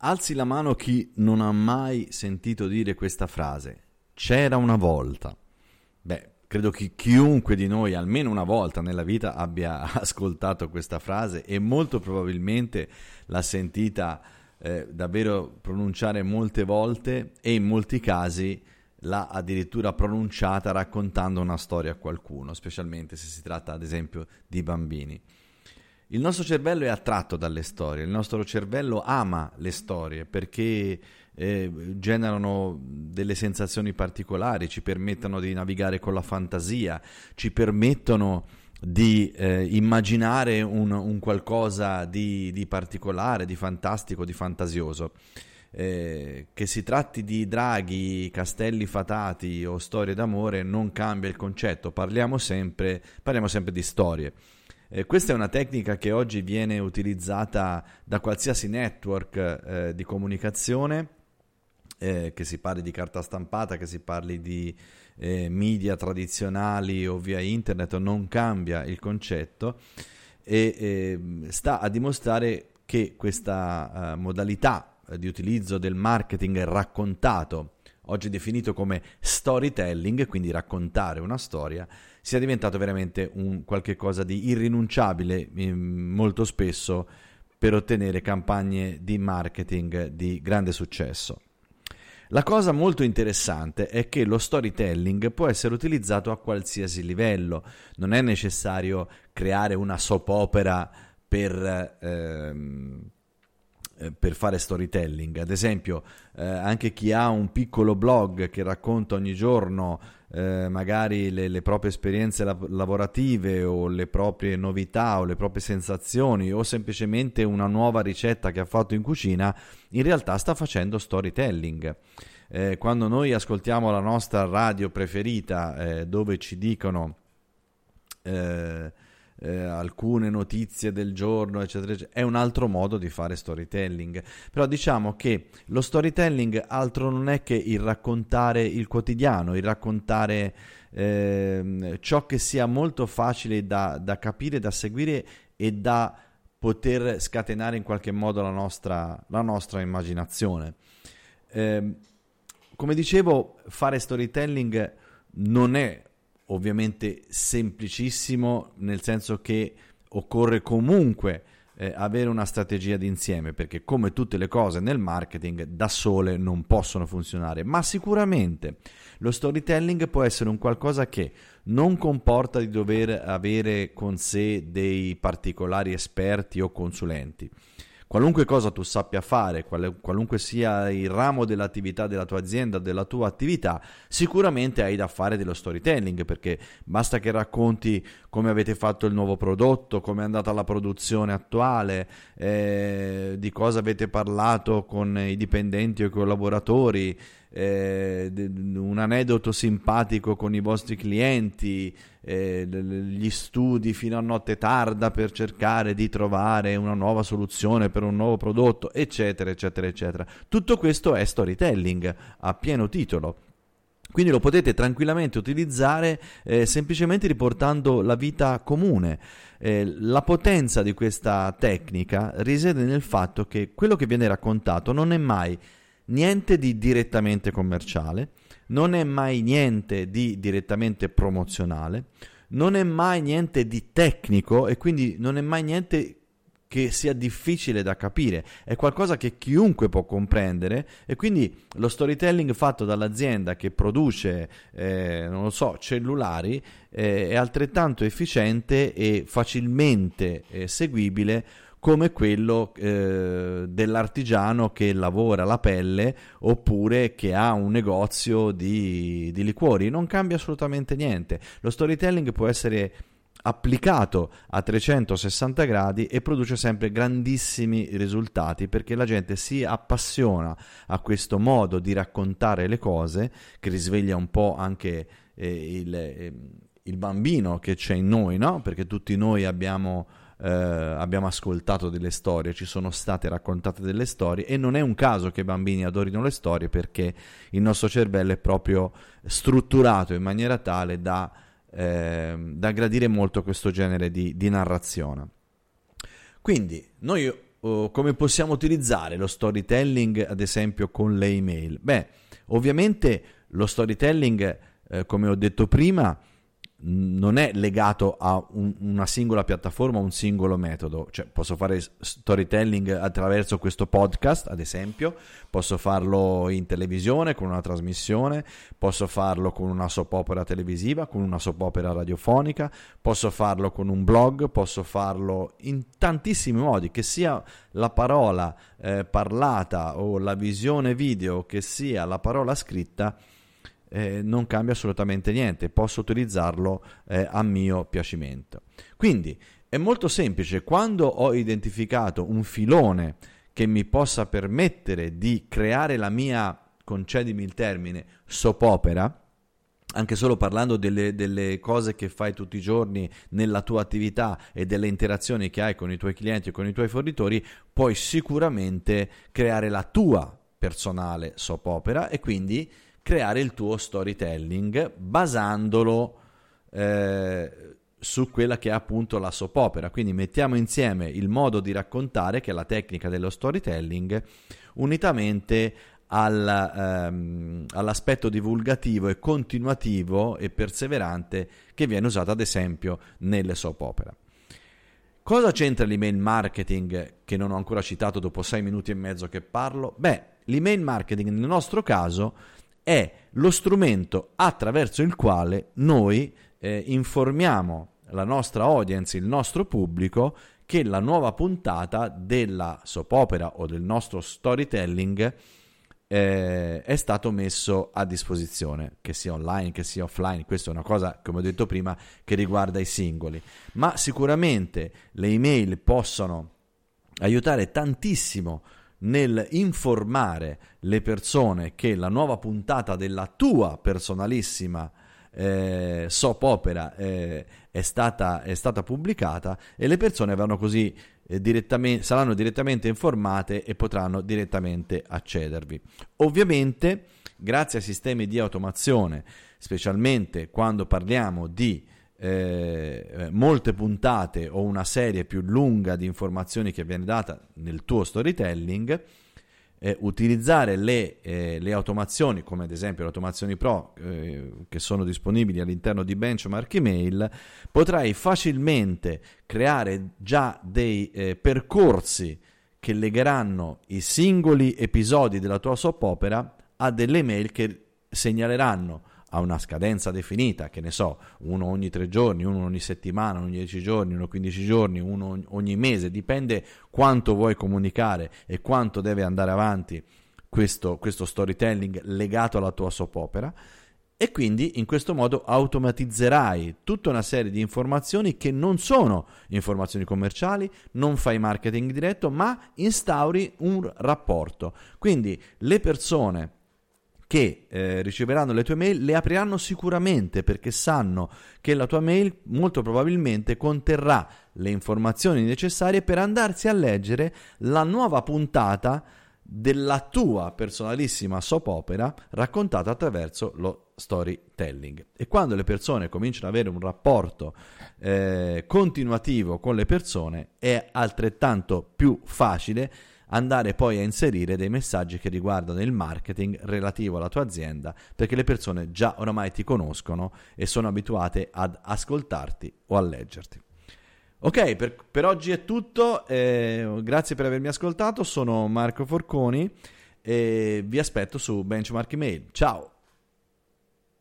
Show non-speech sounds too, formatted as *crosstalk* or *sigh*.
Alzi la mano chi non ha mai sentito dire questa frase. C'era una volta. Beh, credo che chiunque di noi almeno una volta nella vita abbia *laughs* ascoltato questa frase e molto probabilmente l'ha sentita eh, davvero pronunciare molte volte e in molti casi l'ha addirittura pronunciata raccontando una storia a qualcuno, specialmente se si tratta ad esempio di bambini. Il nostro cervello è attratto dalle storie, il nostro cervello ama le storie perché eh, generano delle sensazioni particolari, ci permettono di navigare con la fantasia, ci permettono di eh, immaginare un, un qualcosa di, di, particolare, di fantastico, di fantasioso. Eh, che si tratti di draghi, castelli fatati o storie d'amore non cambia il concetto, parliamo sempre, parliamo sempre di storie. Eh, questa è una tecnica che oggi viene utilizzata da qualsiasi network eh, di comunicazione, eh, che si parli di carta stampata, che si parli di eh, media tradizionali o via internet, non cambia il concetto e ehm, sta a dimostrare che questa uh, modalità di utilizzo del marketing raccontato oggi definito come storytelling, quindi raccontare una storia, sia diventato veramente un qualche cosa di irrinunciabile mm, molto spesso per ottenere campagne di marketing di grande successo. La cosa molto interessante è che lo storytelling può essere utilizzato a qualsiasi livello, non è necessario creare una soap opera per, ehm, eh, per fare storytelling. Ad esempio, eh, anche chi ha un piccolo blog che racconta ogni giorno eh, magari le, le, proprie esperienze lav- lavorative o le proprie novità o le proprie sensazioni o semplicemente una nuova ricetta che ha fatto in cucina, in realtà sta facendo storytelling. Eh, quando noi ascoltiamo la nostra radio preferita eh, dove ci dicono eh, alcune notizie del giorno, eccetera, eccetera, è un altro modo di fare storytelling. Però diciamo che lo storytelling altro non è che il raccontare il quotidiano, il raccontare eh, ciò che sia molto facile da, da capire, da seguire e da poter scatenare in qualche modo la nostra, la nostra immaginazione. Eh, come dicevo, fare storytelling non è ovviamente semplicissimo, nel senso che occorre comunque eh, avere una strategia d'insieme, perché come tutte le cose nel marketing da sole non possono funzionare, ma sicuramente lo storytelling può essere un qualcosa che non comporta di dover avere con sé dei particolari esperti o consulenti qualunque cosa tu sappia fare, qual- qualunque sia il ramo dell'attività della tua azienda, della tua attività, sicuramente hai da fare dello storytelling perché basta che racconti come avete fatto il nuovo prodotto, come è andata la produzione attuale, eh, di cosa avete parlato con i dipendenti o i collaboratori, eh, un aneddoto simpatico con i vostri clienti, eh, gli studi fino a notte tarda per cercare di trovare una nuova soluzione per un nuovo prodotto, eccetera, eccetera, eccetera. Tutto questo è storytelling a pieno titolo. Quindi lo potete tranquillamente utilizzare eh, semplicemente riportando la vita comune. Eh, la potenza di questa tecnica risiede nel fatto che quello che viene raccontato non è mai niente di direttamente commerciale, non è mai niente di direttamente promozionale, non è mai niente di tecnico e quindi non è mai niente che sia difficile da capire, è qualcosa che chiunque può comprendere e quindi lo storytelling fatto dall'azienda che produce, eh, non lo so, cellulari eh, è altrettanto efficiente e facilmente eh, seguibile come quello eh, dell'artigiano che lavora la pelle oppure che ha un negozio di, di liquori. Non cambia assolutamente niente. Lo storytelling può essere applicato a 360 gradi e produce sempre grandissimi risultati perché la gente si appassiona a questo modo di raccontare le cose che risveglia un po' anche eh, il, eh, il, bambino che c'è in noi, no? perché tutti noi abbiamo eh, abbiamo ascoltato delle storie, ci sono state raccontate delle storie e non è un caso che i bambini adorino le storie perché il nostro cervello è proprio strutturato in maniera tale da, eh, da gradire molto questo genere di, di narrazione. Quindi noi oh, come possiamo utilizzare lo storytelling, ad esempio, con le email? Beh, ovviamente lo storytelling, eh, come ho detto prima, non è legato a un, una singola piattaforma, un singolo metodo. Cioè, posso fare storytelling attraverso questo podcast, ad esempio, posso farlo in televisione con una trasmissione, posso farlo con una soap opera televisiva, con una soap opera radiofonica, posso farlo con un blog, posso farlo in tantissimi modi, che sia la parola eh, parlata o la visione video, che sia la parola scritta eh, non cambia assolutamente niente, posso utilizzarlo eh, a mio piacimento. Quindi è molto semplice, quando ho identificato un filone che mi possa permettere di creare la mia, concedimi il termine, soap opera, anche solo parlando delle, delle, cose che fai tutti i giorni nella tua attività e delle interazioni che hai con i tuoi clienti o con i tuoi fornitori, puoi sicuramente creare la tua personale soap opera e quindi creare il tuo storytelling basandolo eh, su quella che è appunto la soap opera. Quindi mettiamo insieme il modo di raccontare, che è la tecnica dello storytelling, unitamente al, ehm, all'aspetto divulgativo e continuativo e perseverante che viene usato ad esempio nelle soap opera. Cosa c'entra l'email marketing che non ho ancora citato dopo sei minuti e mezzo che parlo? Beh, l'email marketing nel nostro caso è lo strumento attraverso il quale noi eh, informiamo la nostra audience, il nostro pubblico, che la nuova puntata della soap opera o del nostro storytelling eh, è stato messo a disposizione, che sia online, che sia offline. Questa è una cosa, come ho detto prima, che riguarda i singoli. Ma sicuramente le email possono aiutare tantissimo nel informare le persone che la nuova puntata della tua personalissima eh, soap opera eh, è, stata, è, stata, pubblicata e le persone così, eh, direttamente, saranno direttamente informate e potranno direttamente accedervi. Ovviamente, grazie ai sistemi di automazione, specialmente quando parliamo di eh, molte puntate o una serie più lunga di informazioni che viene data nel tuo storytelling, eh, utilizzare le, eh, le, automazioni, come ad esempio le automazioni pro eh, che sono disponibili all'interno di Benchmark Email, potrai facilmente creare già dei eh, percorsi che legheranno i singoli episodi della tua soap opera a delle mail che segnaleranno a una scadenza definita, che ne so, uno ogni tre giorni, uno ogni settimana, ogni dieci giorni, uno quindici giorni, uno ogni mese, dipende quanto vuoi comunicare e quanto deve andare avanti questo, questo storytelling legato alla tua soap opera e quindi in questo modo automatizzerai tutta una serie di informazioni che non sono informazioni commerciali, non fai marketing diretto, ma instauri un rapporto. Quindi le persone che eh, riceveranno le tue mail le apriranno sicuramente perché sanno che la tua mail molto probabilmente conterrà le informazioni necessarie per andarsi a leggere la nuova puntata della tua personalissima soap opera raccontata attraverso lo storytelling. E quando le persone cominciano ad avere un rapporto eh, continuativo con le persone è altrettanto più facile andare poi a inserire dei messaggi che riguardano il marketing relativo alla tua azienda, perché le persone già oramai ti conoscono e sono abituate ad ascoltarti o a leggerti. Ok, per, per oggi è tutto, eh, grazie per avermi ascoltato, sono Marco Forconi e vi aspetto su Benchmark Email. Ciao!